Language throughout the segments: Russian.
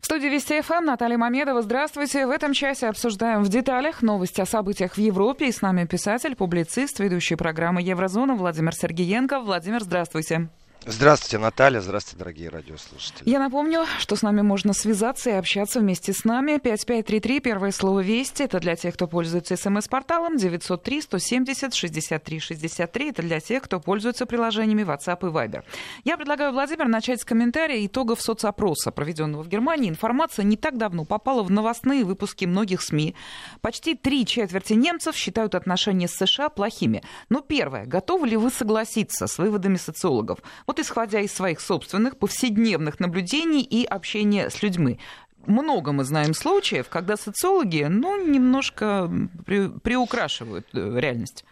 В студии Вести ФМ Наталья Мамедова. Здравствуйте. В этом часе обсуждаем в деталях новости о событиях в Европе. И с нами писатель, публицист, ведущий программы «Еврозона» Владимир Сергеенко. Владимир, здравствуйте. Здравствуйте, Наталья. Здравствуйте, дорогие радиослушатели. Я напомню, что с нами можно связаться и общаться вместе с нами. 5533, первое слово «Вести». Это для тех, кто пользуется СМС-порталом. 903-170-63-63. Это для тех, кто пользуется приложениями WhatsApp и Viber. Я предлагаю, Владимир, начать с комментария итогов соцопроса, проведенного в Германии. Информация не так давно попала в новостные выпуски многих СМИ. Почти три четверти немцев считают отношения с США плохими. Но первое, готовы ли вы согласиться с выводами социологов? Вот вот исходя из своих собственных повседневных наблюдений и общения с людьми. Много мы знаем случаев, когда социологи, ну, немножко при, приукрашивают э, реальность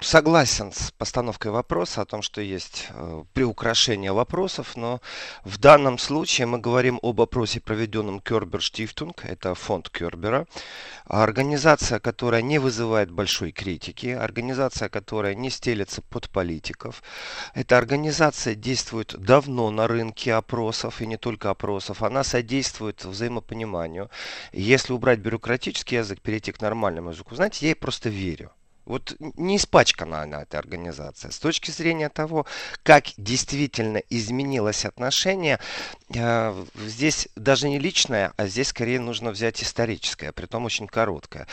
согласен с постановкой вопроса о том, что есть э, приукрашение вопросов, но в данном случае мы говорим об опросе, проведенном Кербер Штифтунг, это фонд Кербера, организация, которая не вызывает большой критики, организация, которая не стелется под политиков. Эта организация действует давно на рынке опросов, и не только опросов, она содействует взаимопониманию. Если убрать бюрократический язык, перейти к нормальному языку, знаете, я ей просто верю. Вот не испачкана она, эта организация. С точки зрения того, как действительно изменилось отношение, здесь даже не личное, а здесь скорее нужно взять историческое, притом очень короткое.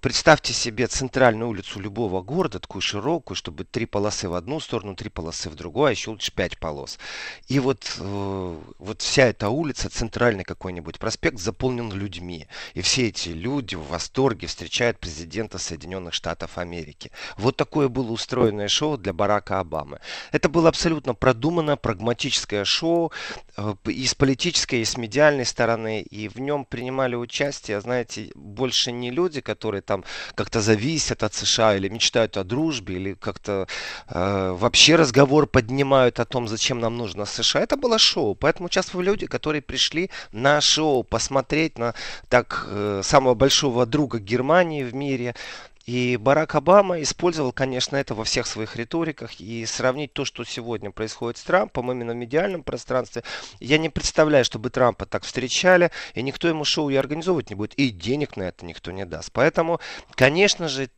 Представьте себе центральную улицу любого города, такую широкую, чтобы три полосы в одну сторону, три полосы в другую, а еще лучше пять полос. И вот, э, вот вся эта улица, центральный какой-нибудь проспект, заполнен людьми. И все эти люди в восторге встречают президента Соединенных Штатов Америки. Вот такое было устроенное шоу для Барака Обамы. Это было абсолютно продуманное, прагматическое шоу и с политической, и с медиальной стороны. И в нем принимали участие, знаете, больше не люди, которые там как-то зависят от США или мечтают о дружбе, или как-то э, вообще разговор поднимают о том, зачем нам нужно США. Это было шоу. Поэтому участвовали люди, которые пришли на шоу посмотреть на так э, самого большого друга Германии в мире, и Барак Обама использовал, конечно, это во всех своих риториках. И сравнить то, что сегодня происходит с Трампом, именно в медиальном пространстве, я не представляю, чтобы Трампа так встречали, и никто ему шоу и организовывать не будет, и денег на это никто не даст. Поэтому, конечно же,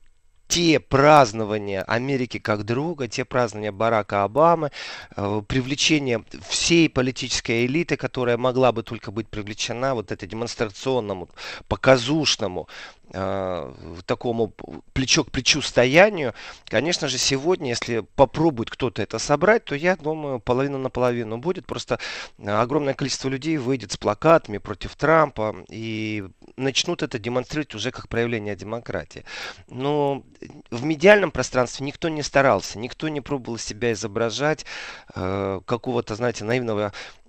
те празднования Америки как друга, те празднования Барака Обамы, э, привлечение всей политической элиты, которая могла бы только быть привлечена вот это демонстрационному, показушному, э, такому плечо к плечу стоянию, конечно же, сегодня, если попробует кто-то это собрать, то я думаю, половина на половину будет. Просто огромное количество людей выйдет с плакатами против Трампа и начнут это демонстрировать уже как проявление демократии. Но в медиальном пространстве никто не старался, никто не пробовал себя изображать э, какого-то, знаете, наивного Э,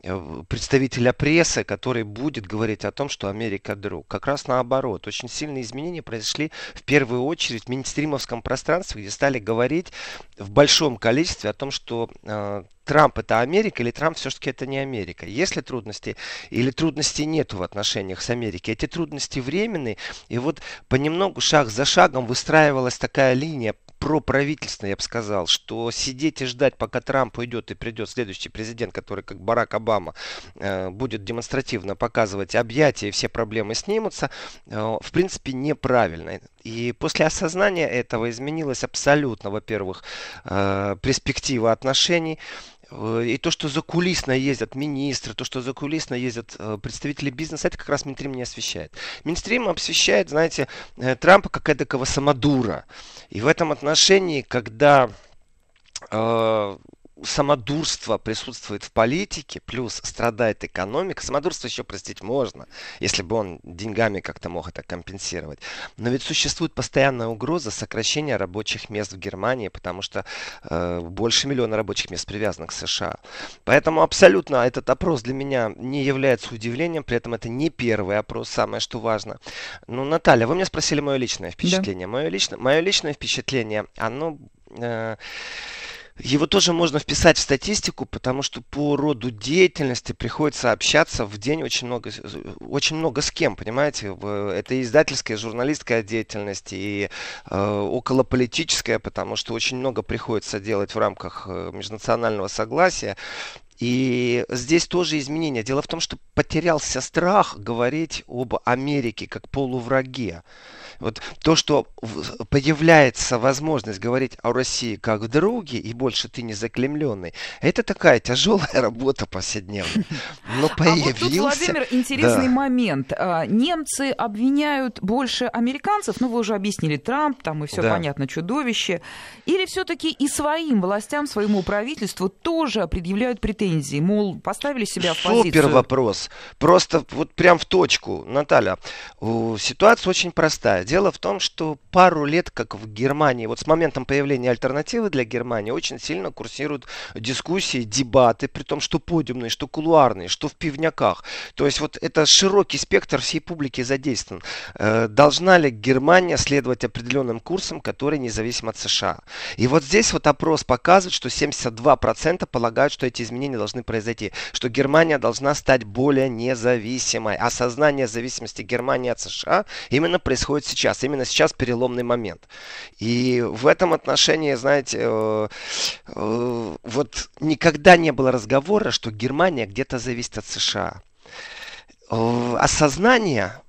представителя прессы, который будет говорить о том, что Америка друг. Как раз наоборот. Очень сильные изменения произошли в первую очередь в минстримовском пространстве, где стали говорить в большом количестве о том, что э, Трамп это Америка или Трамп все-таки это не Америка. Если трудности или трудностей нету в отношениях с Америкой, эти трудности временные. И вот понемногу, шаг за шагом выстраивалась такая линия проправительственная, я бы сказал, что сидеть и ждать, пока Трамп уйдет и придет следующий президент, который, как Барак Обама, э, будет демонстративно показывать объятия и все проблемы снимутся, э, в принципе, неправильно. И после осознания этого изменилась абсолютно, во-первых, э, перспектива отношений, и то, что закулисно ездят министры, то, что закулисно ездят э, представители бизнеса, это как раз Минстрим не освещает. Минстрим освещает, знаете, э, Трампа как эдакого самодура. И в этом отношении, когда самодурство присутствует в политике, плюс страдает экономика, самодурство еще простить можно, если бы он деньгами как-то мог это компенсировать. Но ведь существует постоянная угроза сокращения рабочих мест в Германии, потому что э, больше миллиона рабочих мест привязано к США. Поэтому абсолютно этот опрос для меня не является удивлением, при этом это не первый опрос, самое что важно. Ну, Наталья, вы меня спросили мое личное впечатление. Да. Мое, лично, мое личное впечатление, оно... Э, его тоже можно вписать в статистику, потому что по роду деятельности приходится общаться в день очень много, очень много с кем, понимаете? Это издательская, журналистская деятельность и э, околополитическая, потому что очень много приходится делать в рамках э, межнационального согласия. И здесь тоже изменения. Дело в том, что потерялся страх говорить об Америке как полувраге. Вот то, что появляется возможность говорить о России как друге, и больше ты не заклемленный, это такая тяжелая работа повседневная. Но появился... А вот тут, Владимир, интересный да. момент. А, немцы обвиняют больше американцев, ну вы уже объяснили, Трамп, там и все да. понятно, чудовище. Или все-таки и своим властям, своему правительству тоже предъявляют претензии, мол, поставили себя в позицию. Супер вопрос. Просто вот прям в точку, Наталья. Ситуация очень простая. Дело в том, что пару лет, как в Германии, вот с моментом появления альтернативы для Германии, очень сильно курсируют дискуссии, дебаты, при том, что подиумные, что кулуарные, что в пивняках. То есть вот это широкий спектр всей публики задействован. Э, должна ли Германия следовать определенным курсам, которые независим от США? И вот здесь вот опрос показывает, что 72% полагают, что эти изменения должны произойти, что Германия должна стать более независимой. Осознание зависимости Германии от США именно происходит сейчас. Именно сейчас переломный момент. И в этом отношении, знаете, э, э, вот никогда не было разговора, что Германия где-то зависит от США. Э, осознание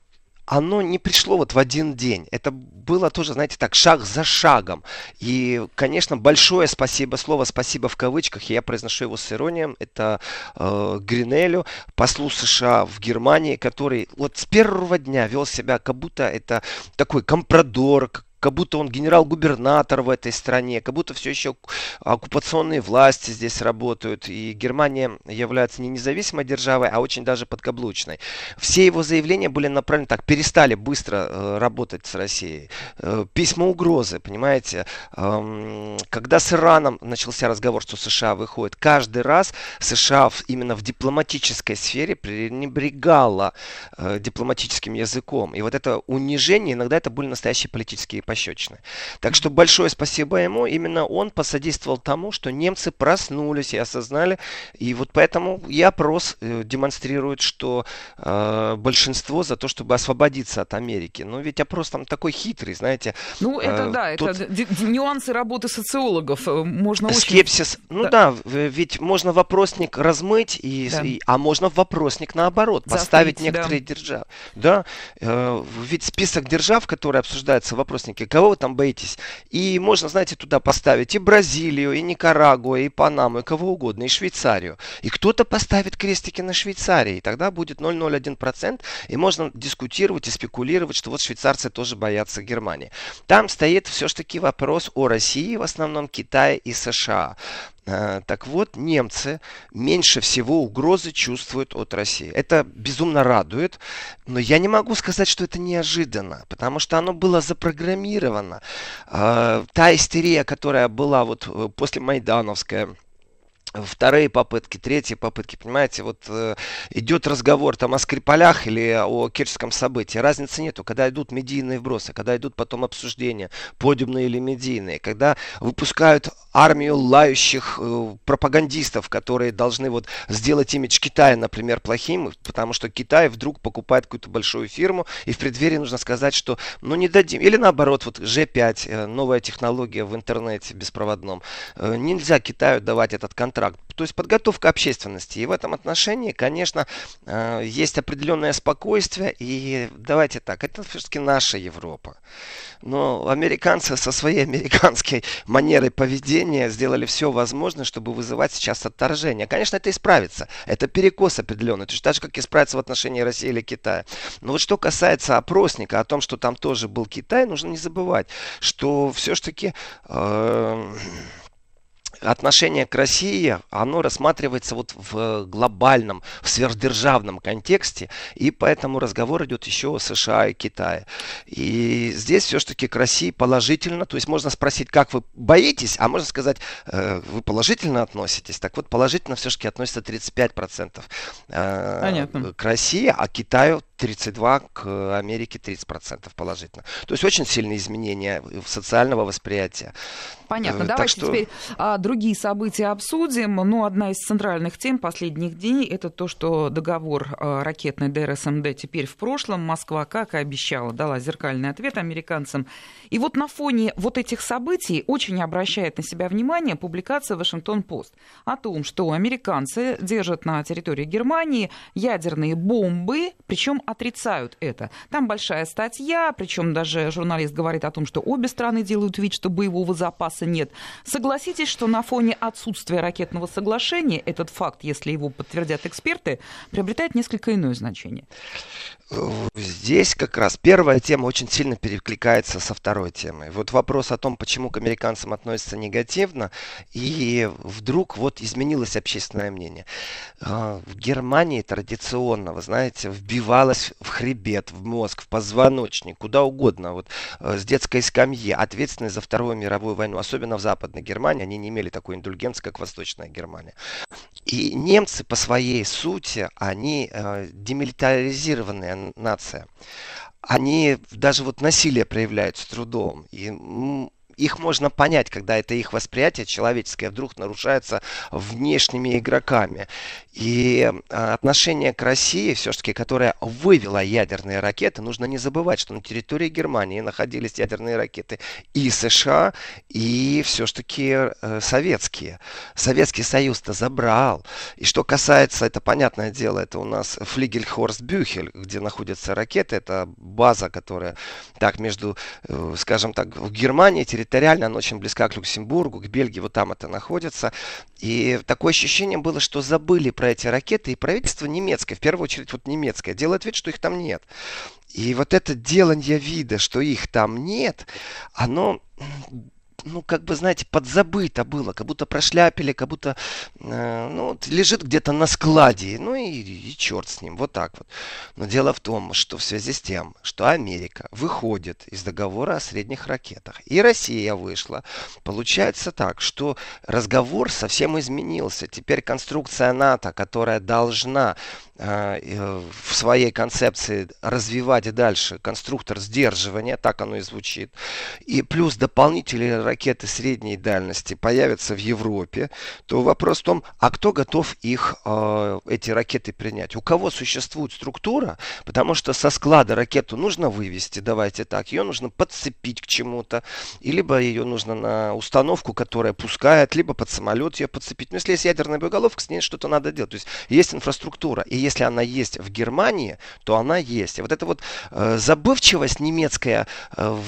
оно не пришло вот в один день. Это было тоже, знаете, так, шаг за шагом. И, конечно, большое спасибо, слово спасибо в кавычках, я произношу его с иронией, это э, Гринелю, послу США в Германии, который вот с первого дня вел себя, как будто это такой компрадор, как будто он генерал-губернатор в этой стране, как будто все еще оккупационные власти здесь работают, и Германия является не независимой державой, а очень даже подкаблучной. Все его заявления были направлены так, перестали быстро э, работать с Россией. Э, письма угрозы, понимаете, э, когда с Ираном начался разговор, что США выходит, каждый раз США именно в дипломатической сфере пренебрегала э, дипломатическим языком. И вот это унижение, иногда это были настоящие политические пощечины. Так что большое спасибо ему. Именно он посодействовал тому, что немцы проснулись и осознали. И вот поэтому и опрос э, демонстрирует, что э, большинство за то, чтобы освободиться от Америки. Но ведь опрос там такой хитрый, знаете. Ну, это э, да, тут... это нюансы работы социологов. Э, можно очень... Скепсис. Ну да. да, ведь можно вопросник размыть, и, да. и, а можно вопросник наоборот, Заслить, поставить некоторые да. державы. Да, э, ведь список держав, которые обсуждаются в вопроснике, Африки, кого вы там боитесь? И можно, знаете, туда поставить и Бразилию, и Никарагуа, и Панаму, и кого угодно, и Швейцарию. И кто-то поставит крестики на Швейцарии, и тогда будет 0,01%, и можно дискутировать и спекулировать, что вот швейцарцы тоже боятся Германии. Там стоит все-таки вопрос о России, в основном Китае и США. Э, так вот, немцы меньше всего угрозы чувствуют от России. Это безумно радует, но я не могу сказать, что это неожиданно, потому что оно было запрограммировано. Э, та истерия, которая была вот э, после Майдановская, вторые попытки, третьи попытки, понимаете, вот э, идет разговор там о Скрипалях или о керчском событии, разницы нету, когда идут медийные вбросы, когда идут потом обсуждения, подиумные или медийные, когда выпускают армию лающих э, пропагандистов, которые должны вот сделать имидж Китая, например, плохим, потому что Китай вдруг покупает какую-то большую фирму, и в преддверии нужно сказать, что ну не дадим, или наоборот, вот G5, э, новая технология в интернете беспроводном, э, нельзя Китаю давать этот контракт, контракт. То есть подготовка общественности. И в этом отношении, конечно, э, есть определенное спокойствие. И давайте так, это все-таки наша Европа. Но американцы со своей американской манерой поведения сделали все возможное, чтобы вызывать сейчас отторжение. Конечно, это исправится. Это перекос определенный. То есть так же, как исправится в отношении России или Китая. Но вот что касается опросника, о том, что там тоже был Китай, нужно не забывать, что все-таки... Э, отношение к России, оно рассматривается вот в глобальном, в сверхдержавном контексте, и поэтому разговор идет еще о США и Китае. И здесь все-таки к России положительно, то есть можно спросить, как вы боитесь, а можно сказать, э, вы положительно относитесь. Так вот, положительно все-таки относится 35% э, Понятно. к России, а Китаю 32 к Америке 30% положительно. То есть очень сильные изменения социального восприятия. Понятно. Э, Давайте что... теперь а, другие события обсудим. Ну, одна из центральных тем последних дней – это то, что договор а, ракетный ДРСМД теперь в прошлом. Москва, как и обещала, дала зеркальный ответ американцам. И вот на фоне вот этих событий очень обращает на себя внимание публикация Вашингтон-Пост о том, что американцы держат на территории Германии ядерные бомбы, причем отрицают это. Там большая статья, причем даже журналист говорит о том, что обе страны делают вид, что боевого запаса нет. Согласитесь, что на фоне отсутствия ракетного соглашения этот факт, если его подтвердят эксперты, приобретает несколько иное значение? Здесь как раз первая тема очень сильно перекликается со второй темой. Вот вопрос о том, почему к американцам относятся негативно, и вдруг вот изменилось общественное мнение. А, в Германии традиционно, вы знаете, вбивалось в хребет, в мозг, в позвоночник, куда угодно, вот э, с детской скамьи, ответственность за Вторую мировую войну, особенно в Западной Германии, они не имели такой индульгенции, как Восточная Германия. И немцы по своей сути, они э, демилитаризированные нация. Они даже вот насилие проявляют с трудом. И их можно понять, когда это их восприятие человеческое вдруг нарушается внешними игроками. И а, отношение к России, все-таки, которая вывела ядерные ракеты, нужно не забывать, что на территории Германии находились ядерные ракеты и США, и все-таки э, советские. Советский Союз-то забрал. И что касается, это понятное дело, это у нас Флигельхорст Бюхель, где находятся ракеты, это база, которая так между, э, скажем так, в Германии территориально, она очень близка к Люксембургу, к Бельгии, вот там это находится. И такое ощущение было, что забыли про эти ракеты, и правительство немецкое, в первую очередь вот немецкое, делает вид, что их там нет. И вот это делание вида, что их там нет, оно ну, как бы, знаете, подзабыто было, как будто прошляпили, как будто, э, ну, лежит где-то на складе, ну и, и черт с ним, вот так вот. Но дело в том, что в связи с тем, что Америка выходит из договора о средних ракетах, и Россия вышла, получается так, что разговор совсем изменился. Теперь конструкция НАТО, которая должна в своей концепции развивать дальше конструктор сдерживания, так оно и звучит, и плюс дополнительные ракеты средней дальности появятся в Европе, то вопрос в том, а кто готов их, э, эти ракеты принять? У кого существует структура? Потому что со склада ракету нужно вывести, давайте так, ее нужно подцепить к чему-то, либо ее нужно на установку, которая пускает, либо под самолет ее подцепить. Но если есть ядерная боеголовка, с ней что-то надо делать. То есть есть инфраструктура, и если она есть в Германии, то она есть. И вот эта вот э, забывчивость немецкая, э,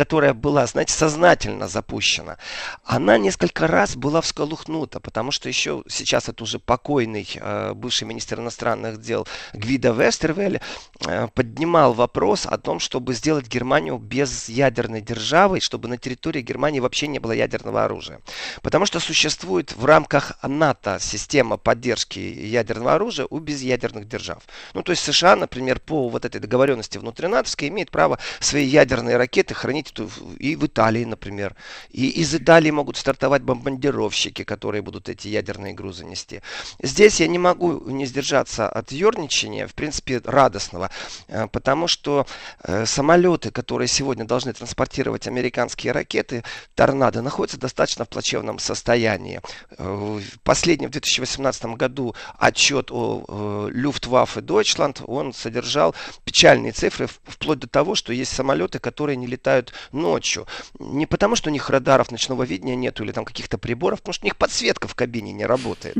которая была, знаете, сознательно запущена, она несколько раз была всколыхнута, потому что еще сейчас это уже покойный э, бывший министр иностранных дел Гвида Вестервель э, поднимал вопрос о том, чтобы сделать Германию без ядерной державой, чтобы на территории Германии вообще не было ядерного оружия. Потому что существует в рамках НАТО система поддержки ядерного оружия у безъядерных держав. Ну, то есть США, например, по вот этой договоренности внутринатовской имеет право свои ядерные ракеты хранить и в Италии, например. И из Италии могут стартовать бомбардировщики, которые будут эти ядерные грузы нести. Здесь я не могу не сдержаться от ерничания, в принципе, радостного, э, потому что э, самолеты, которые сегодня должны транспортировать американские ракеты, торнадо, находятся достаточно в плачевном состоянии. Э, последний в 2018 году отчет о Люфтваффе Deutschland, он содержал печальные цифры, вплоть до того, что есть самолеты, которые не летают ночью. Не потому, что у них радаров ночного видения нету или там каких-то приборов, потому что у них подсветка в кабине не работает.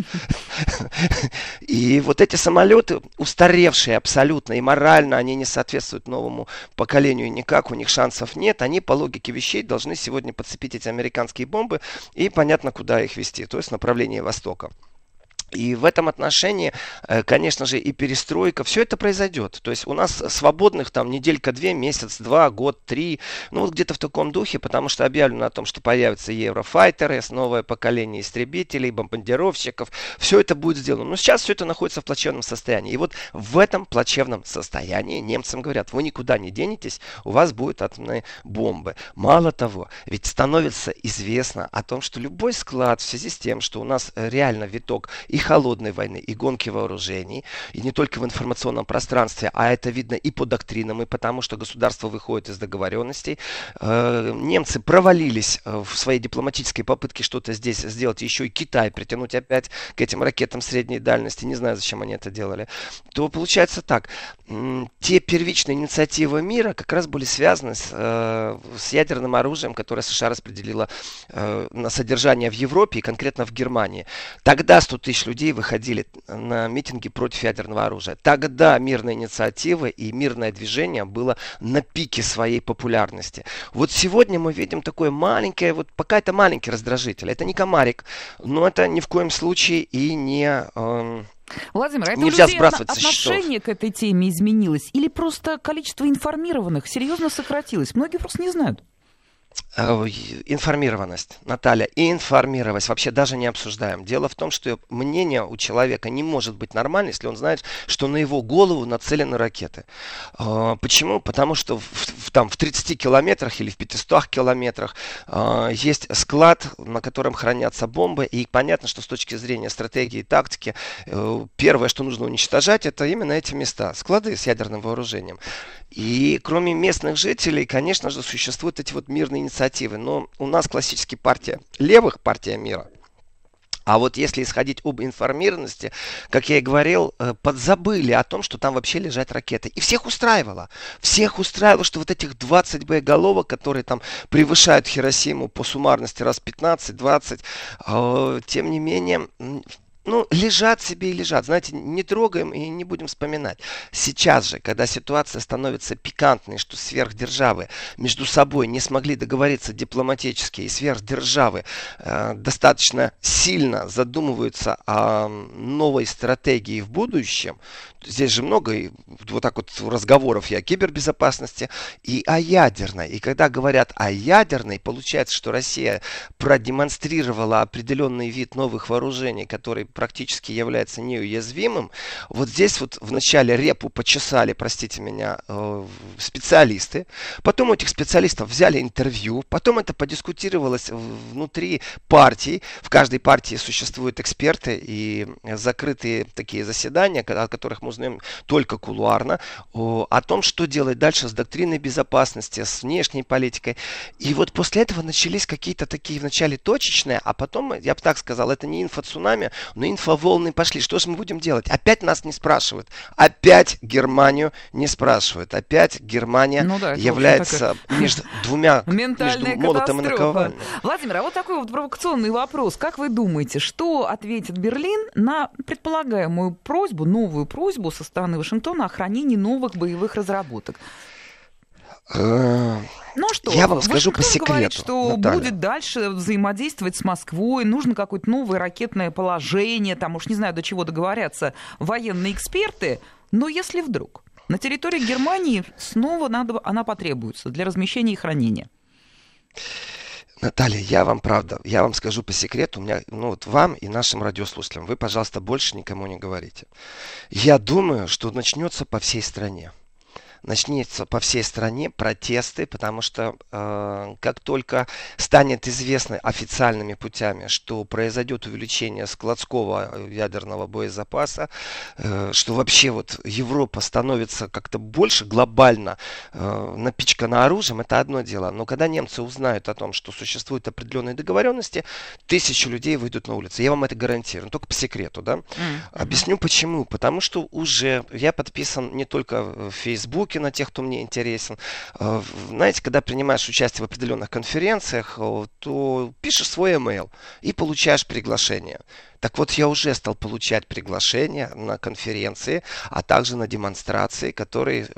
И вот эти самолеты, устаревшие абсолютно и морально, они не соответствуют новому поколению никак, у них шансов нет. Они по логике вещей должны сегодня подцепить эти американские бомбы и понятно, куда их вести, то есть в направлении Востока. И в этом отношении, э, конечно же, и перестройка, все это произойдет. То есть у нас свободных там неделька-две, месяц, два, год, три, ну вот где-то в таком духе, потому что объявлено о том, что появятся еврофайтеры, новое поколение истребителей, бомбардировщиков, все это будет сделано. Но сейчас все это находится в плачевном состоянии. И вот в этом плачевном состоянии немцам говорят, вы никуда не денетесь, у вас будут атомные бомбы. Мало того, ведь становится известно о том, что любой склад в связи с тем, что у нас реально виток и холодной войны, и гонки вооружений, и не только в информационном пространстве, а это видно и по доктринам, и потому что государство выходит из договоренностей. Э, немцы провалились э, в своей дипломатической попытке что-то здесь сделать, еще и Китай притянуть опять к этим ракетам средней дальности, не знаю, зачем они это делали, то получается так, те первичные инициативы мира как раз были связаны с, э, с ядерным оружием, которое США распределило на содержание в Европе и конкретно в Германии. Тогда 100 тысяч людей выходили на митинги против ядерного оружия. Тогда мирная инициатива и мирное движение было на пике своей популярности. Вот сегодня мы видим такое маленькое, вот пока это маленький раздражитель. Это не комарик, но это ни в коем случае и не... Э, Владимир, а это Нельзя у людей сбрасывать отношение к этой теме изменилось? Или просто количество информированных серьезно сократилось? Многие просто не знают. Э, информированность, Наталья, информированность вообще даже не обсуждаем. Дело в том, что мнение у человека не может быть нормальным, если он знает, что на его голову нацелены ракеты. Э, почему? Потому что в, в, там, в 30 километрах или в 500 километрах э, есть склад, на котором хранятся бомбы, и понятно, что с точки зрения стратегии и тактики, первое, что нужно уничтожать, это именно эти места, склады с ядерным вооружением. И кроме местных жителей, конечно же, существуют эти вот мирные инициативы. Но у нас классически партия левых, партия мира. А вот если исходить об информированности, как я и говорил, э, подзабыли о том, что там вообще лежат ракеты. И всех устраивало. Всех устраивало, что вот этих 20 боеголовок, которые там превышают Хиросиму по суммарности раз 15-20, э, тем не менее, ну, лежат себе и лежат. Знаете, не трогаем и не будем вспоминать. Сейчас же, когда ситуация становится пикантной, что сверхдержавы между собой не смогли договориться дипломатически, и сверхдержавы э, достаточно сильно задумываются о новой стратегии в будущем, здесь же много вот так вот разговоров и о кибербезопасности, и о ядерной. И когда говорят о ядерной, получается, что Россия продемонстрировала определенный вид новых вооружений, который практически является неуязвимым. Вот здесь вот вначале репу почесали, простите меня, э, специалисты. Потом у этих специалистов взяли интервью. Потом это подискутировалось внутри партии. В каждой партии существуют эксперты и закрытые такие заседания, о которых мы узнаем только кулуарно, о том, что делать дальше с доктриной безопасности, с внешней политикой. И вот после этого начались какие-то такие вначале точечные, а потом, я бы так сказал, это не инфо-цунами, но инфоволны пошли. Что же мы будем делать? Опять нас не спрашивают. Опять Германию не спрашивают. Опять Германия ну, да, является между двумя, между молотом и наковальней. Владимир, а вот такой вот провокационный вопрос. Как вы думаете, что ответит Берлин на предполагаемую просьбу, новую просьбу просьбу со стороны Вашингтона о хранении новых боевых разработок. Ну что, я вам скажу по секрету. говорит, что Наталья. будет дальше взаимодействовать с Москвой, нужно какое-то новое ракетное положение, там уж не знаю, до чего договорятся военные эксперты, но если вдруг на территории Германии снова надо, она потребуется для размещения и хранения. Наталья, я вам правда, я вам скажу по секрету, у меня, ну вот вам и нашим радиослушателям, вы, пожалуйста, больше никому не говорите. Я думаю, что начнется по всей стране начнется по всей стране протесты, потому что э, как только станет известно официальными путями, что произойдет увеличение складского э, ядерного боезапаса, э, что вообще вот Европа становится как-то больше глобально э, напичкана оружием, это одно дело. Но когда немцы узнают о том, что существуют определенные договоренности, тысячи людей выйдут на улицы. Я вам это гарантирую, только по секрету, да? Mm-hmm. Объясню почему. Потому что уже я подписан не только в Facebook, ссылки на тех, кто мне интересен. Э, знаете, когда принимаешь участие в определенных конференциях, э, то пишешь свой email и получаешь приглашение. Так вот, я уже стал получать приглашения на конференции, а также на демонстрации, которые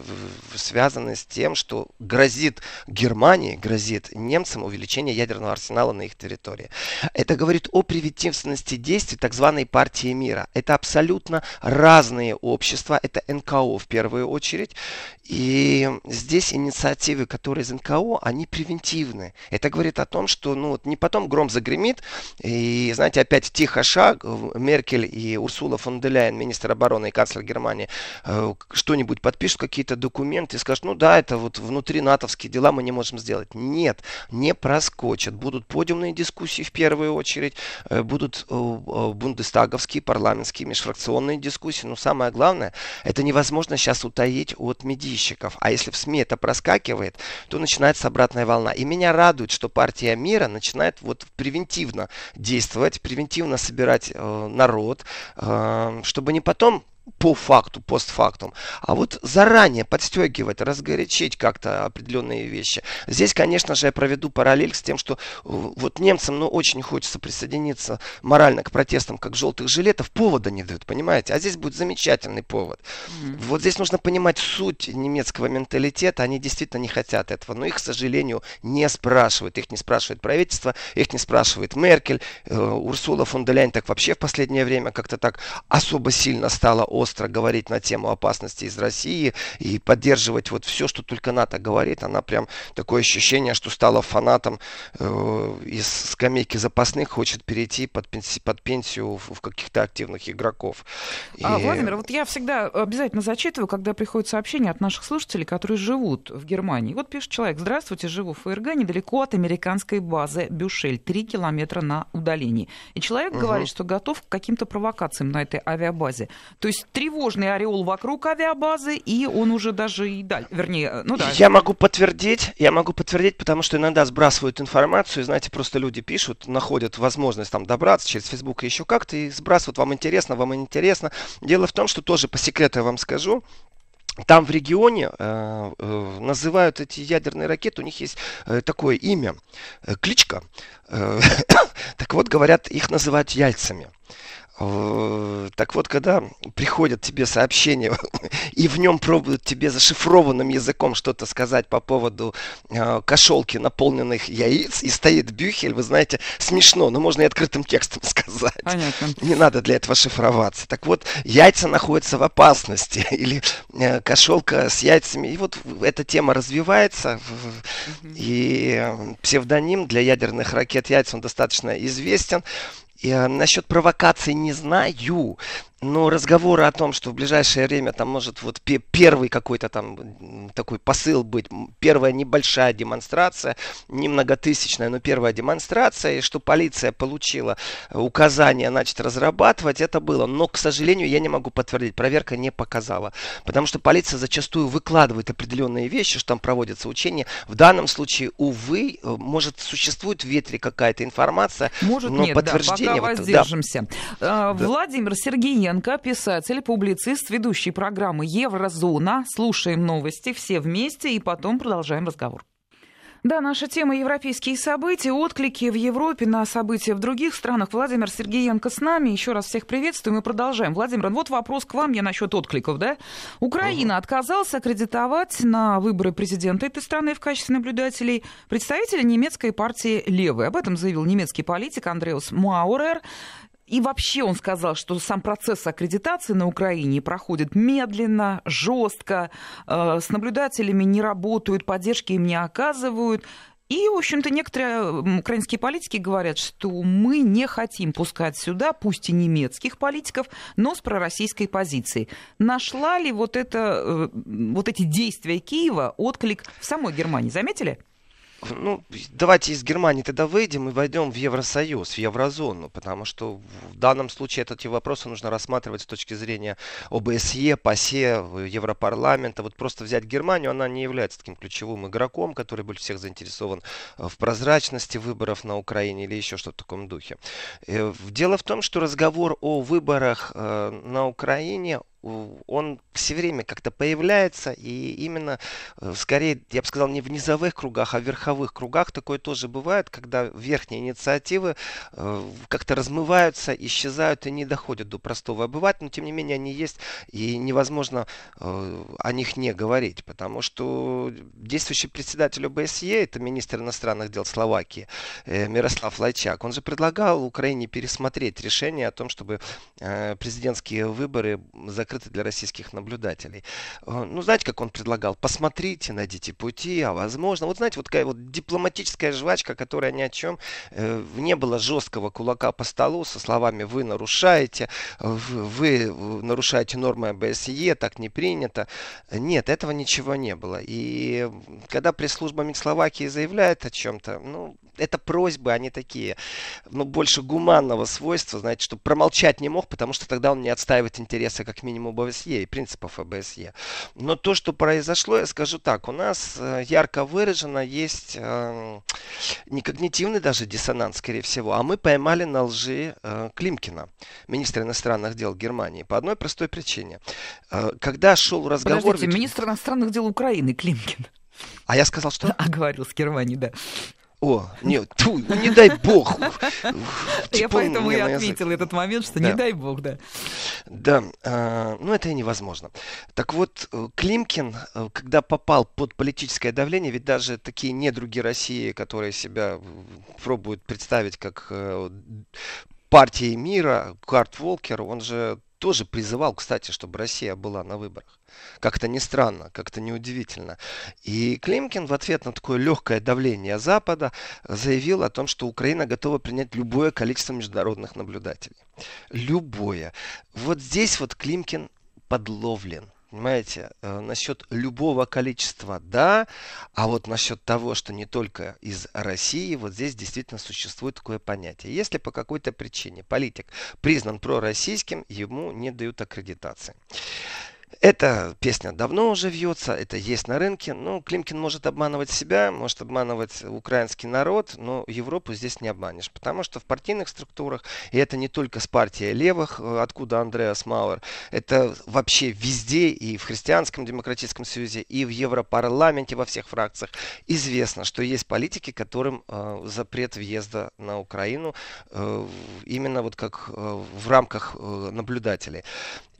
связаны с тем, что грозит Германии, грозит немцам увеличение ядерного арсенала на их территории. Это говорит о превентивности действий так званой партии мира. Это абсолютно разные общества, это НКО в первую очередь. И здесь инициативы, которые из НКО, они превентивны. Это говорит о том, что ну, вот не потом гром загремит, и, знаете, опять тихо шаг, Меркель и Урсула фон де Ляйен, министр обороны и канцлер Германии, э, что-нибудь подпишут, какие-то документы и скажут, ну да, это вот внутри натовские дела мы не можем сделать. Нет, не проскочат. Будут подиумные дискуссии в первую очередь, э, будут бундестаговские, парламентские, межфракционные дискуссии. Но самое главное, это невозможно сейчас утаить от медийщиков. А если в СМИ это проскакивает, то начинается обратная волна. И меня радует, что партия мира начинает вот превентивно действовать, превентивно собирать э, народ, э, чтобы не потом по факту, постфактум, а вот заранее подстегивать, разгорячить как-то определенные вещи. Здесь, конечно же, я проведу параллель с тем, что э, вот немцам, ну, очень хочется присоединиться морально к протестам, как желтых жилетов, повода не дают, понимаете? А здесь будет замечательный повод. Mm-hmm. Вот здесь нужно понимать суть немецкого менталитета, они действительно не хотят этого, но их, к сожалению, не спрашивают. Их не спрашивает правительство, их не спрашивает Меркель, э, Урсула фон де Ляйн так вообще в последнее время как-то так особо сильно стала остро говорить на тему опасности из России и поддерживать вот все, что только НАТО говорит. Она прям такое ощущение, что стала фанатом э, из скамейки запасных, хочет перейти под, пенси, под пенсию в, в каких-то активных игроков. И... А, Владимир, вот я всегда обязательно зачитываю, когда приходят сообщения от наших слушателей, которые живут в Германии. Вот пишет человек, здравствуйте, живу в ФРГ, недалеко от американской базы Бюшель, 3 километра на удалении. И человек угу. говорит, что готов к каким-то провокациям на этой авиабазе. То есть есть тревожный ореол вокруг авиабазы, и он уже даже и даль, вернее, ну да. Я могу подтвердить, я могу подтвердить, потому что иногда сбрасывают информацию, знаете, просто люди пишут, находят возможность там добраться через Facebook и еще как-то, и сбрасывают, вам интересно, вам интересно. Дело в том, что тоже по секрету я вам скажу, там в регионе э, э, называют эти ядерные ракеты, у них есть э, такое имя, э, кличка. Э, так вот, говорят, их называют яйцами. Э, так вот, когда приходят тебе сообщения, и в нем пробуют тебе зашифрованным языком что-то сказать по поводу э, кошелки, наполненных яиц, и стоит бюхель, вы знаете, смешно, но можно и открытым текстом сказать. Понятно. Не надо для этого шифроваться. Так вот, яйца находятся в опасности, или э, кошелка с яйцами. И вот эта тема развивается, и э, псевдоним для ядерных ракет яйц, он достаточно известен. А, насчет провокации не знаю. Но разговоры о том, что в ближайшее время там может вот первый какой-то там такой посыл быть, первая небольшая демонстрация, не многотысячная, но первая демонстрация, и что полиция получила указание, значит, разрабатывать, это было. Но, к сожалению, я не могу подтвердить, проверка не показала. Потому что полиция зачастую выкладывает определенные вещи, что там проводятся учения. В данном случае, увы, может, существует в ветре какая-то информация, может, но нет, подтверждение... Да, пока воздержимся. Да. Владимир Сергеенко Кириенко, писатель, публицист, ведущий программы «Еврозона». Слушаем новости все вместе и потом продолжаем разговор. Да, наша тема «Европейские события», отклики в Европе на события в других странах. Владимир Сергеенко с нами. Еще раз всех приветствуем и продолжаем. Владимир, вот вопрос к вам, я насчет откликов, да? Украина uh-huh. отказался аккредитовать на выборы президента этой страны в качестве наблюдателей представителя немецкой партии «Левый». Об этом заявил немецкий политик Андреус Маурер. И вообще он сказал, что сам процесс аккредитации на Украине проходит медленно, жестко, э, с наблюдателями не работают, поддержки им не оказывают. И, в общем-то, некоторые украинские политики говорят, что мы не хотим пускать сюда, пусть и немецких политиков, но с пророссийской позицией. Нашла ли вот, это, э, вот эти действия Киева отклик в самой Германии? Заметили? Ну, давайте из Германии тогда выйдем и войдем в Евросоюз, в еврозону, потому что в данном случае эти вопросы нужно рассматривать с точки зрения ОБСЕ, ПАСЕ, Европарламента. Вот просто взять Германию, она не является таким ключевым игроком, который будет всех заинтересован в прозрачности выборов на Украине или еще что-то в таком духе. Э, дело в том, что разговор о выборах э, на Украине, он все время как-то появляется, и именно, э, скорее, я бы сказал, не в низовых кругах, а в верховых кругах. Такое тоже бывает, когда верхние инициативы э, как-то размываются, исчезают и не доходят до простого обывателя, но тем не менее они есть, и невозможно э, о них не говорить, потому что действующий председатель ОБСЕ, это министр иностранных дел Словакии Мирослав Лайчак, он же предлагал Украине пересмотреть решение о том, чтобы президентские выборы закрыть закрыты для российских наблюдателей. Э, ну, знаете, как он предлагал? Посмотрите, найдите пути, а возможно. Вот знаете, вот такая вот дипломатическая жвачка, которая ни о чем. Э, не было жесткого кулака по столу со словами «вы нарушаете», «вы нарушаете нормы ОБСЕ», «так не принято». Нет, этого ничего не было. И когда пресс-служба Минсловакии заявляет о чем-то, ну, это просьбы, они такие, ну, больше гуманного свойства, знаете, что промолчать не мог, потому что тогда он не отстаивает интересы как минимум ОБСЕ и принципов ОБСЕ. Но то, что произошло, я скажу так, у нас э, ярко выражено есть э, не когнитивный даже диссонанс, скорее всего, а мы поймали на лжи э, Климкина, министра иностранных дел Германии, по одной простой причине. Э, когда шел разговор... Подождите, ведь... министр иностранных дел Украины Климкин. А я сказал, что? А говорил с Германии, да. О, нет, тьфу, ну не дай бог. Я поэтому и отметил этот момент, что не дай бог, да. Да, а, ну это и невозможно. Так вот, э, Климкин, э, когда попал под политическое давление, ведь даже такие недруги России, которые себя пробуют представить как э, партией мира, Карт Волкер, он же тоже призывал, кстати, чтобы Россия была на выборах. Как-то не странно, как-то неудивительно. И Климкин в ответ на такое легкое давление Запада заявил о том, что Украина готова принять любое количество международных наблюдателей. Любое. Вот здесь вот Климкин подловлен. Понимаете, э, насчет любого количества да, а вот насчет того, что не только из России, вот здесь действительно существует такое понятие. Если по какой-то причине политик признан пророссийским, ему не дают аккредитации. Эта песня давно уже вьется, это есть на рынке. Ну, Климкин может обманывать себя, может обманывать украинский народ, но Европу здесь не обманешь. Потому что в партийных структурах, и это не только с партией левых, э, откуда Андреас Мауэр, это вообще везде, и в Христианском демократическом союзе, и в Европарламенте, во всех фракциях, известно, что есть политики, которым э, запрет въезда на Украину э, именно вот как э, в рамках э, наблюдателей.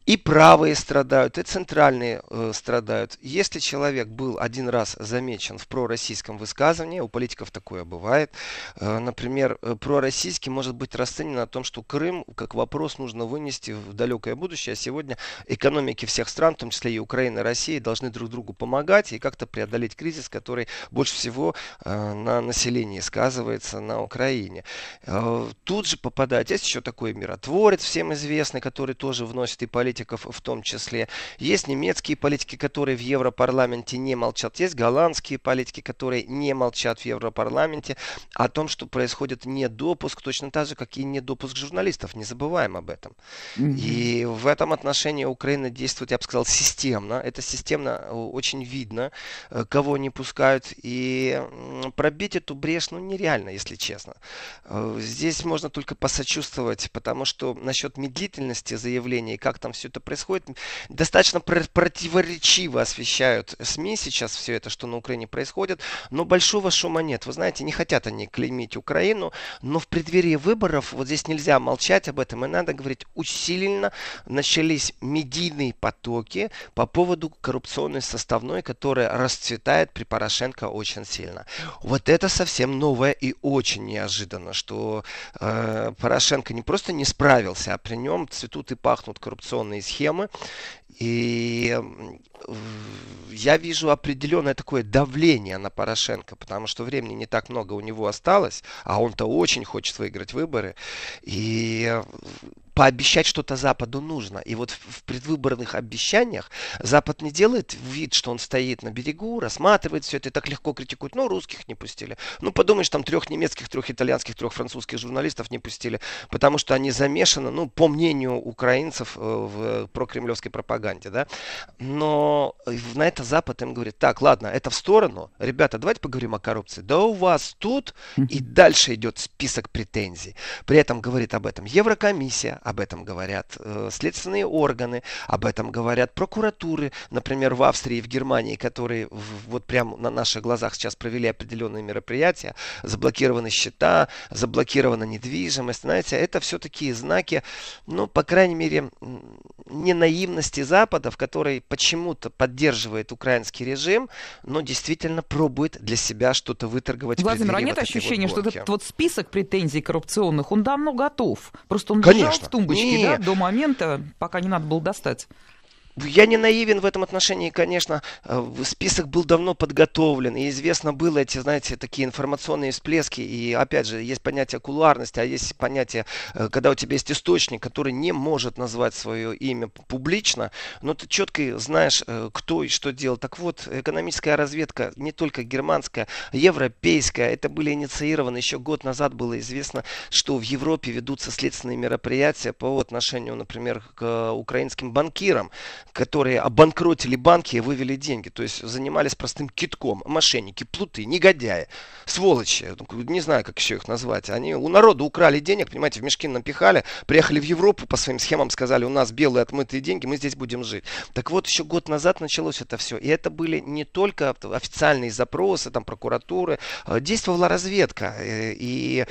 И правые страдают, и центральные э, страдают. Если человек был один раз замечен в пророссийском высказывании, у политиков такое бывает, э, например, э, пророссийский может быть расценен о том, что Крым как вопрос нужно вынести в далекое будущее, а сегодня экономики всех стран, в том числе и Украины, и России, должны друг другу помогать и как-то преодолеть кризис, который больше всего э, на населении сказывается на Украине. Э, тут же попадает, есть еще такой миротворец, всем известный, который тоже вносит и политику политиков в том числе. Есть немецкие политики, которые в Европарламенте не молчат. Есть голландские политики, которые не молчат в Европарламенте о том, что происходит недопуск, точно так же, как и недопуск журналистов. Не забываем об этом. Mm-hmm. И в этом отношении Украина действует, я бы сказал, системно. Это системно э, очень видно, э, кого не пускают. И пробить эту брешь, ну, нереально, если честно. Э, здесь можно только посочувствовать, потому что насчет медлительности заявлений, как там все все это происходит. Достаточно противоречиво освещают СМИ сейчас все это, что на Украине происходит, но большого шума нет. Вы знаете, не хотят они клеймить Украину, но в преддверии выборов вот здесь нельзя молчать об этом, и надо говорить усиленно. Начались медийные потоки по поводу коррупционной составной, которая расцветает при Порошенко очень сильно. Вот это совсем новое и очень неожиданно, что э, Порошенко не просто не справился, а при нем цветут и пахнут коррупционные определенные схемы. И я вижу определенное такое давление на Порошенко, потому что времени не так много у него осталось, а он-то очень хочет выиграть выборы. И пообещать что-то Западу нужно. И вот в предвыборных обещаниях Запад не делает вид, что он стоит на берегу, рассматривает все это и так легко критикует. Ну, русских не пустили. Ну, подумаешь, там трех немецких, трех итальянских, трех французских журналистов не пустили, потому что они замешаны, ну, по мнению украинцев, э, в прокремлевской пропаганде, да. Но на это Запад им говорит, так, ладно, это в сторону. Ребята, давайте поговорим о коррупции. Да у вас тут и дальше идет список претензий. При этом говорит об этом Еврокомиссия, об этом говорят э, следственные органы, об этом говорят прокуратуры, например, в Австрии и в Германии, которые вот прямо на наших глазах сейчас провели определенные мероприятия, заблокированы счета, заблокирована недвижимость, знаете, это все такие знаки, ну, по крайней мере, не наивности Запада, в которой почему-то поддерживает украинский режим, но действительно пробует для себя что-то выторговать. Владимир, а нет вот ощущения, вот что этот вот список претензий коррупционных, он давно готов? Просто он Конечно тумбочке, да, до момента, пока не надо было достать. Я не наивен в этом отношении, конечно. Э, список был давно подготовлен, и известно было эти, знаете, такие информационные всплески. И, опять же, есть понятие кулуарности, а есть понятие, э, когда у тебя есть источник, который не может назвать свое имя публично, но ты четко знаешь, э, кто и что делал. Так вот, экономическая разведка, не только германская, европейская, это были инициированы еще год назад было известно, что в Европе ведутся следственные мероприятия по отношению, например, к украинским банкирам которые обанкротили банки и вывели деньги. То есть занимались простым китком. Мошенники, плуты, негодяи, сволочи. Не знаю, как еще их назвать. Они у народа украли денег, понимаете, в мешки напихали, приехали в Европу по своим схемам, сказали, у нас белые отмытые деньги, мы здесь будем жить. Так вот, еще год назад началось это все. И это были не только официальные запросы, там, прокуратуры. Э, действовала разведка. Э, и,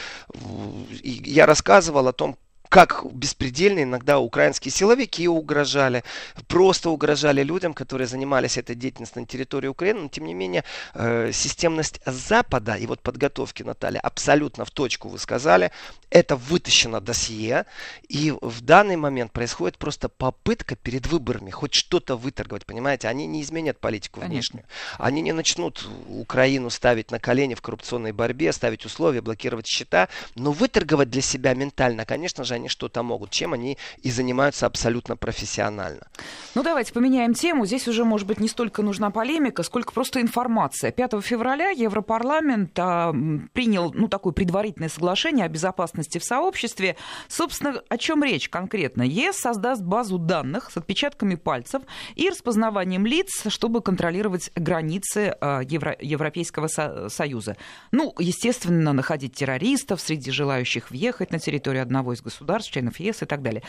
и я рассказывал о том, как беспредельно иногда украинские силовики угрожали, просто угрожали людям, которые занимались этой деятельностью на территории Украины, но тем не менее э, системность Запада и вот подготовки, Наталья, абсолютно в точку вы сказали, это вытащено досье, и в данный момент происходит просто попытка перед выборами хоть что-то выторговать, понимаете, они не изменят политику Конечно. внешнюю, они не начнут Украину ставить на колени в коррупционной борьбе, ставить условия, блокировать счета, но выторговать для себя ментально, конечно же, они что-то могут, чем они и занимаются абсолютно профессионально. Ну, давайте поменяем тему. Здесь уже, может быть, не столько нужна полемика, сколько просто информация. 5 февраля Европарламент а, принял, ну, такое предварительное соглашение о безопасности в сообществе. Собственно, о чем речь конкретно? ЕС создаст базу данных с отпечатками пальцев и распознаванием лиц, чтобы контролировать границы а, Евро- Европейского со- Союза. Ну, естественно, находить террористов среди желающих въехать на территорию одного из государств государств, членов ЕС и так далее.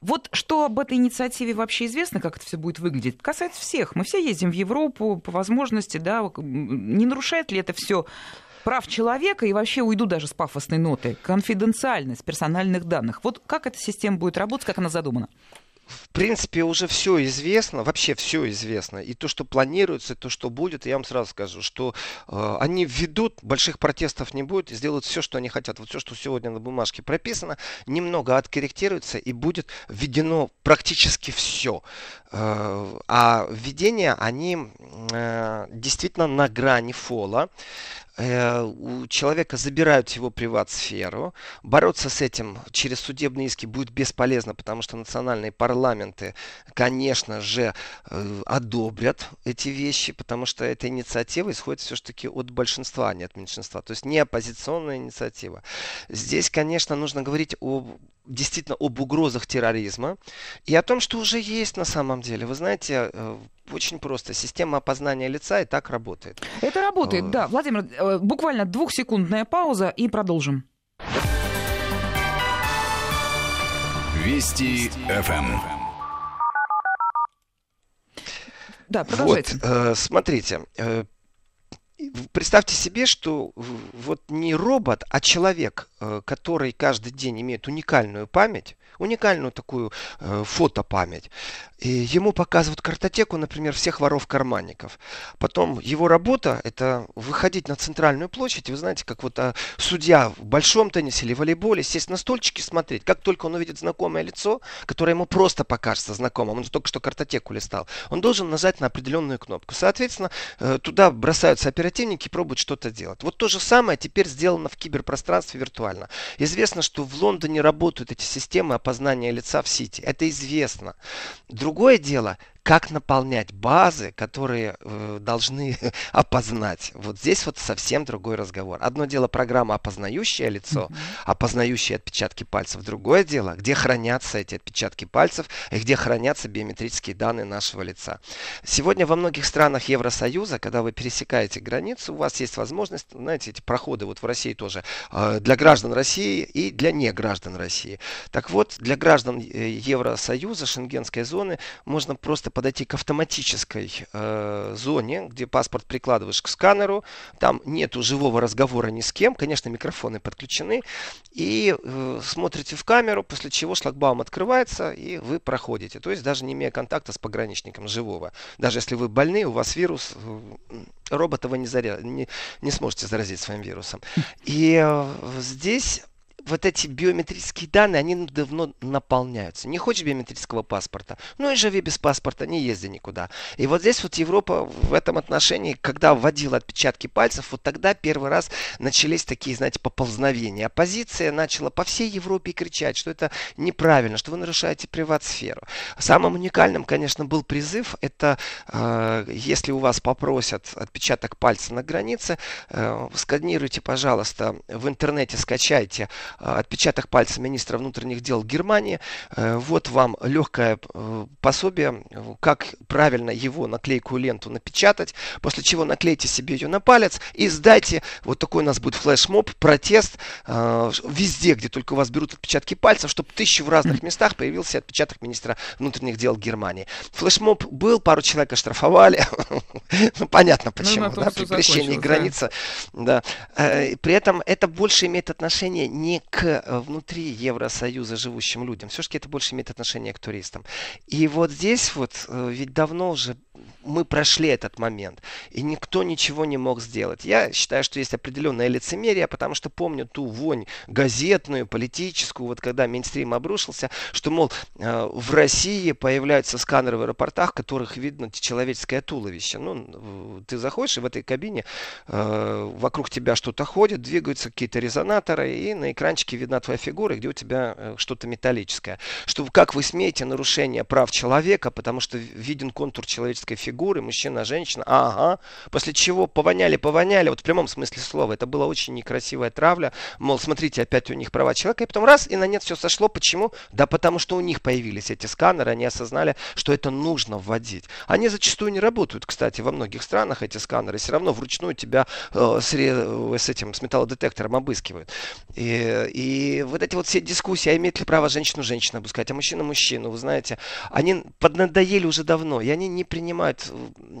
Вот что об этой инициативе вообще известно, как это все будет выглядеть, касается всех. Мы все ездим в Европу по возможности, да, не нарушает ли это все прав человека и вообще уйду даже с пафосной ноты. Конфиденциальность персональных данных. Вот как эта система будет работать, как она задумана? В принципе, уже все известно, вообще все известно. И то, что планируется, и то, что будет, я вам сразу скажу, что э, они введут, больших протестов не будет, и сделают все, что они хотят. Вот все, что сегодня на бумажке прописано, немного откорректируется, и будет введено практически все. Э, а введения, они э, действительно на грани фола. Э, у человека забирают его приват-сферу. Бороться с этим через судебные иски будет бесполезно, потому что национальные парламенты, конечно же, э, одобрят эти вещи, потому что эта инициатива исходит все-таки от большинства, а не от меньшинства. То есть не оппозиционная инициатива. Здесь, конечно, нужно говорить о действительно об угрозах терроризма и о том, что уже есть на самом деле. Вы знаете, э, очень просто. Система опознания лица и так работает. Это работает, да. Владимир, э, буквально двухсекундная пауза и продолжим. Вести ФМ. Да, продолжайте. Вот, э, смотрите, э, представьте себе, что вот не робот, а человек, э, который каждый день имеет уникальную память, уникальную такую э, фотопамять. И ему показывают картотеку, например, всех воров-карманников. Потом его работа – это выходить на центральную площадь. Вы знаете, как вот а, судья в большом теннисе или волейболе сесть на стульчики смотреть. Как только он увидит знакомое лицо, которое ему просто покажется знакомым, он только что картотеку листал, он должен нажать на определенную кнопку. Соответственно, э, туда бросаются оперативники и пробуют что-то делать. Вот то же самое теперь сделано в киберпространстве виртуально. Известно, что в Лондоне работают эти системы опознания лица в сети. Это известно. Другое дело, как наполнять базы, которые э, должны опознать. Вот здесь вот совсем другой разговор. Одно дело программа, опознающая лицо, mm-hmm. опознающая отпечатки пальцев. Другое дело, где хранятся эти отпечатки пальцев и где хранятся биометрические данные нашего лица. Сегодня во многих странах Евросоюза, когда вы пересекаете границу, у вас есть возможность, знаете, эти проходы вот в России тоже э, для граждан России и для неграждан России. Так вот, для граждан э, Евросоюза, шенгенской зоны, можно просто подойти к автоматической э, зоне, где паспорт прикладываешь к сканеру. Там нету живого разговора ни с кем. Конечно, микрофоны подключены. И э, смотрите в камеру, после чего шлагбаум открывается, и вы проходите. То есть даже не имея контакта с пограничником живого. Даже если вы больны, у вас вирус, э, робота вы не, заря... не, не сможете заразить своим вирусом. И э, здесь вот эти биометрические данные, они давно наполняются. Не хочешь биометрического паспорта? Ну и живи без паспорта, не езди никуда. И вот здесь вот Европа в этом отношении, когда вводила отпечатки пальцев, вот тогда первый раз начались такие, знаете, поползновения. Оппозиция начала по всей Европе кричать, что это неправильно, что вы нарушаете приват-сферу. Самым уникальным, конечно, был призыв, это э, если у вас попросят отпечаток пальца на границе, э, сканируйте, пожалуйста, в интернете скачайте отпечаток пальца министра внутренних дел Германии. Э, вот вам легкое э, пособие, как правильно его наклейку ленту напечатать, после чего наклейте себе ее на палец и сдайте. Вот такой у нас будет флешмоб, протест везде, где только у вас берут отпечатки пальцев, чтобы тысячи в разных местах появился отпечаток министра внутренних дел Германии. Флешмоб был, пару человек оштрафовали. ну, понятно ну, почему, ну, да, при границы. Да. При этом это больше имеет отношение не к э, внутри Евросоюза живущим людям. Все-таки это больше имеет отношение к туристам. И вот здесь вот э, ведь давно уже мы прошли этот момент, и никто ничего не мог сделать. Я считаю, что есть определенное лицемерие, потому что помню ту вонь газетную, политическую, вот когда мейнстрим обрушился, что, мол, э, в России появляются сканеры в аэропортах, которых видно человеческое туловище. Ну, ты заходишь, и в этой кабине э, вокруг тебя что-то ходит, двигаются какие-то резонаторы, и на экранчике видна твоя фигура, где у тебя э, что-то металлическое. Что, как вы смеете нарушение прав человека, потому что виден контур человеческой фигуры, фигуры, мужчина, женщина, ага. После чего повоняли, повоняли, вот в прямом смысле слова. Это была очень некрасивая травля. Мол, смотрите, опять у них права человека. И потом раз, и на нет все сошло. Почему? Да потому что у них появились эти сканеры, они осознали, что это нужно вводить. Они зачастую не работают, кстати, во многих странах эти сканеры. Все равно вручную тебя э, с, э, с этим, с металлодетектором обыскивают. И, и вот эти вот все дискуссии, а имеет ли право женщину женщина обыскать, а мужчина мужчину, вы знаете, они поднадоели уже давно, и они не принимают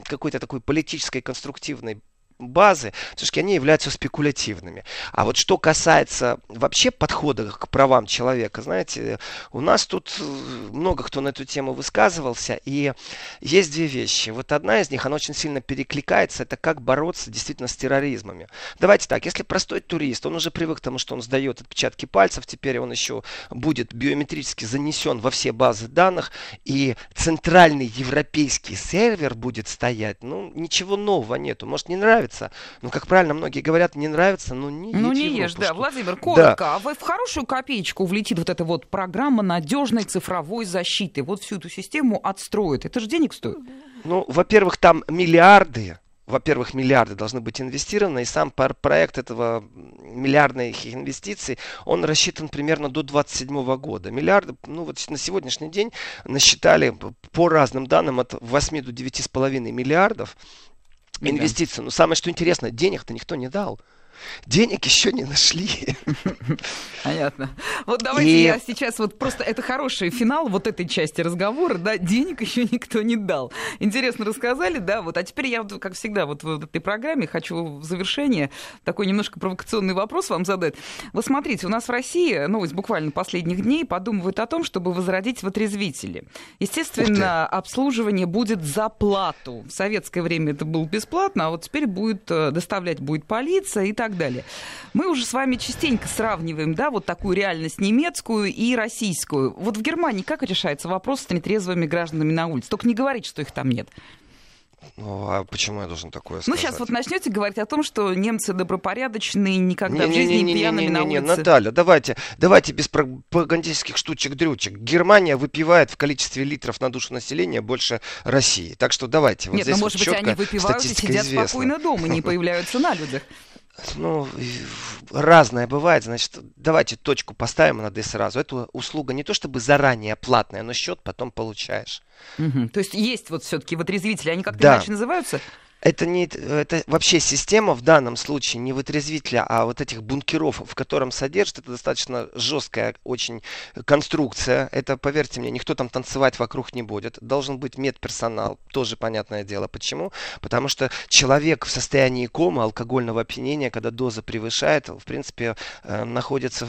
какой-то такой политической конструктивной базы, все-таки они являются спекулятивными. А вот что касается вообще подхода к правам человека, знаете, у нас тут э, много кто на эту тему высказывался, и есть две вещи. Вот одна из них, она очень сильно перекликается, это как бороться действительно с терроризмами. Давайте так, если простой турист, он уже привык к тому, что он сдает отпечатки пальцев, теперь он еще будет биометрически занесен во все базы данных, и центральный европейский сервер будет стоять, ну, ничего нового нету. Может, не нравится нравится. Ну, как правильно многие говорят, не нравится, но не Ну, не ешь, да. Владимир, коротко, да. а в хорошую копеечку влетит вот эта вот программа надежной цифровой защиты? Вот всю эту систему отстроит. Это же денег стоит. Ну, во-первых, там миллиарды во-первых, миллиарды должны быть инвестированы, и сам проект этого миллиардных инвестиций, он рассчитан примерно до 2027 года. Миллиарды, ну вот на сегодняшний день насчитали по разным данным от 8 до 9,5 миллиардов инвестиции. Но самое что интересно, денег-то никто не дал. Денег еще не нашли. Понятно. Вот давайте и... я сейчас вот просто это хороший финал вот этой части разговора, да, денег еще никто не дал. Интересно рассказали, да, вот, а теперь я, как всегда, вот в этой программе хочу в завершение такой немножко провокационный вопрос вам задать. Вот смотрите, у нас в России, новость буквально последних дней, подумывают о том, чтобы возродить вытрезвители. Естественно, обслуживание будет за плату. В советское время это было бесплатно, а вот теперь будет э, доставлять будет полиция и так так далее. Мы уже с вами частенько сравниваем, да, вот такую реальность немецкую и российскую. Вот в Германии как решается вопрос с нетрезвыми гражданами на улице? Только не говорите, что их там нет. Ну, а почему я должен такое сказать? Ну, сейчас вот начнете говорить о том, что немцы добропорядочные, никогда не, в жизни не, не, не пьяными не, не, не, на улице. Наталья, давайте, давайте без пропагандистских штучек-дрючек. Германия выпивает в количестве литров на душу населения больше России. Так что давайте. Вот Нет, здесь ну, может вот быть, они выпивают и сидят известна. спокойно дома, не появляются на людях. Ну, разное бывает. Значит, давайте точку поставим над и сразу. Эта услуга не то чтобы заранее платная, но счет потом получаешь. Угу. То есть есть вот все-таки вот резвители, они как-то да. иначе называются? Это не это вообще система в данном случае не вытрезвителя, а вот этих бункеров, в котором содержит, это достаточно жесткая очень конструкция. Это, поверьте мне, никто там танцевать вокруг не будет. Должен быть медперсонал, тоже понятное дело. Почему? Потому что человек в состоянии комы, алкогольного опьянения, когда доза превышает, в принципе, э, находится,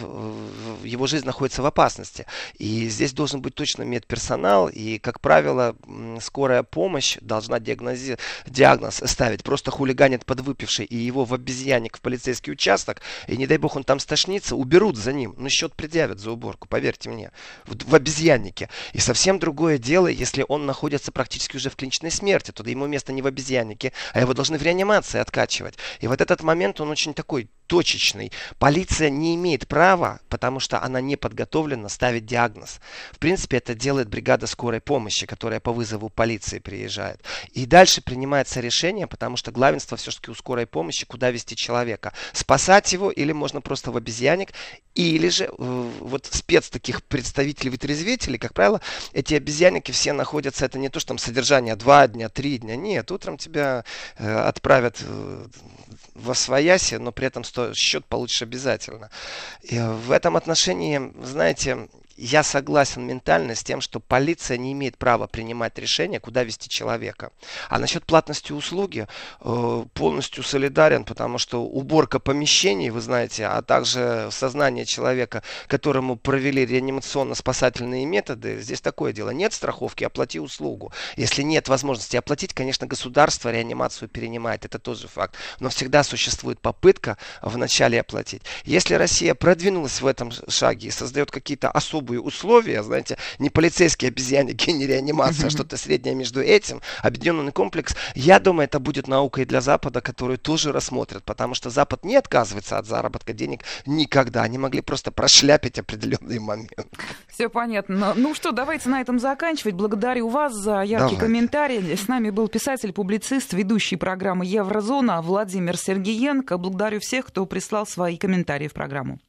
его жизнь находится в опасности. И здесь должен быть точно медперсонал, и, как правило, скорая помощь должна диагнози, диагноз ставить, просто хулиганит подвыпивший, и его в обезьянник в полицейский участок, и не дай бог он там стошнится, уберут за ним, но счет предъявят за уборку, поверьте мне, в, в обезьяннике. И совсем другое дело, если он находится практически уже в клиничной смерти, то ему место не в обезьяннике, а его должны в реанимации откачивать. И вот этот момент, он очень такой точечный. Полиция не имеет права, потому что она не подготовлена ставить диагноз. В принципе, это делает бригада скорой помощи, которая по вызову полиции приезжает. И дальше принимается решение, потому что главенство все-таки у скорой помощи, куда вести человека. Спасать его или можно просто в обезьянник, или же э, вот спец таких представителей вытрезвителей, как правило, эти обезьянники все находятся, это не то, что там содержание два дня, три дня, нет, утром тебя э, отправят э, во свояси, но при этом счет получишь обязательно. И в этом отношении, знаете, я согласен ментально с тем, что полиция не имеет права принимать решение, куда вести человека. А насчет платности услуги э, полностью солидарен, потому что уборка помещений, вы знаете, а также сознание человека, которому провели реанимационно-спасательные методы, здесь такое дело. Нет страховки, оплати услугу. Если нет возможности оплатить, конечно, государство реанимацию перенимает, это тоже факт. Но всегда существует попытка вначале оплатить. Если Россия продвинулась в этом шаге и создает какие-то особые особые условия, знаете, не полицейские обезьянники, не реанимация, а что-то среднее между этим, объединенный комплекс, я думаю, это будет наукой для Запада, которую тоже рассмотрят, потому что Запад не отказывается от заработка денег никогда. Они могли просто прошляпить определенный момент. Все понятно. Ну что, давайте на этом заканчивать. Благодарю вас за яркий Давай. комментарий. С нами был писатель-публицист, ведущий программы Еврозона Владимир Сергеенко. Благодарю всех, кто прислал свои комментарии в программу.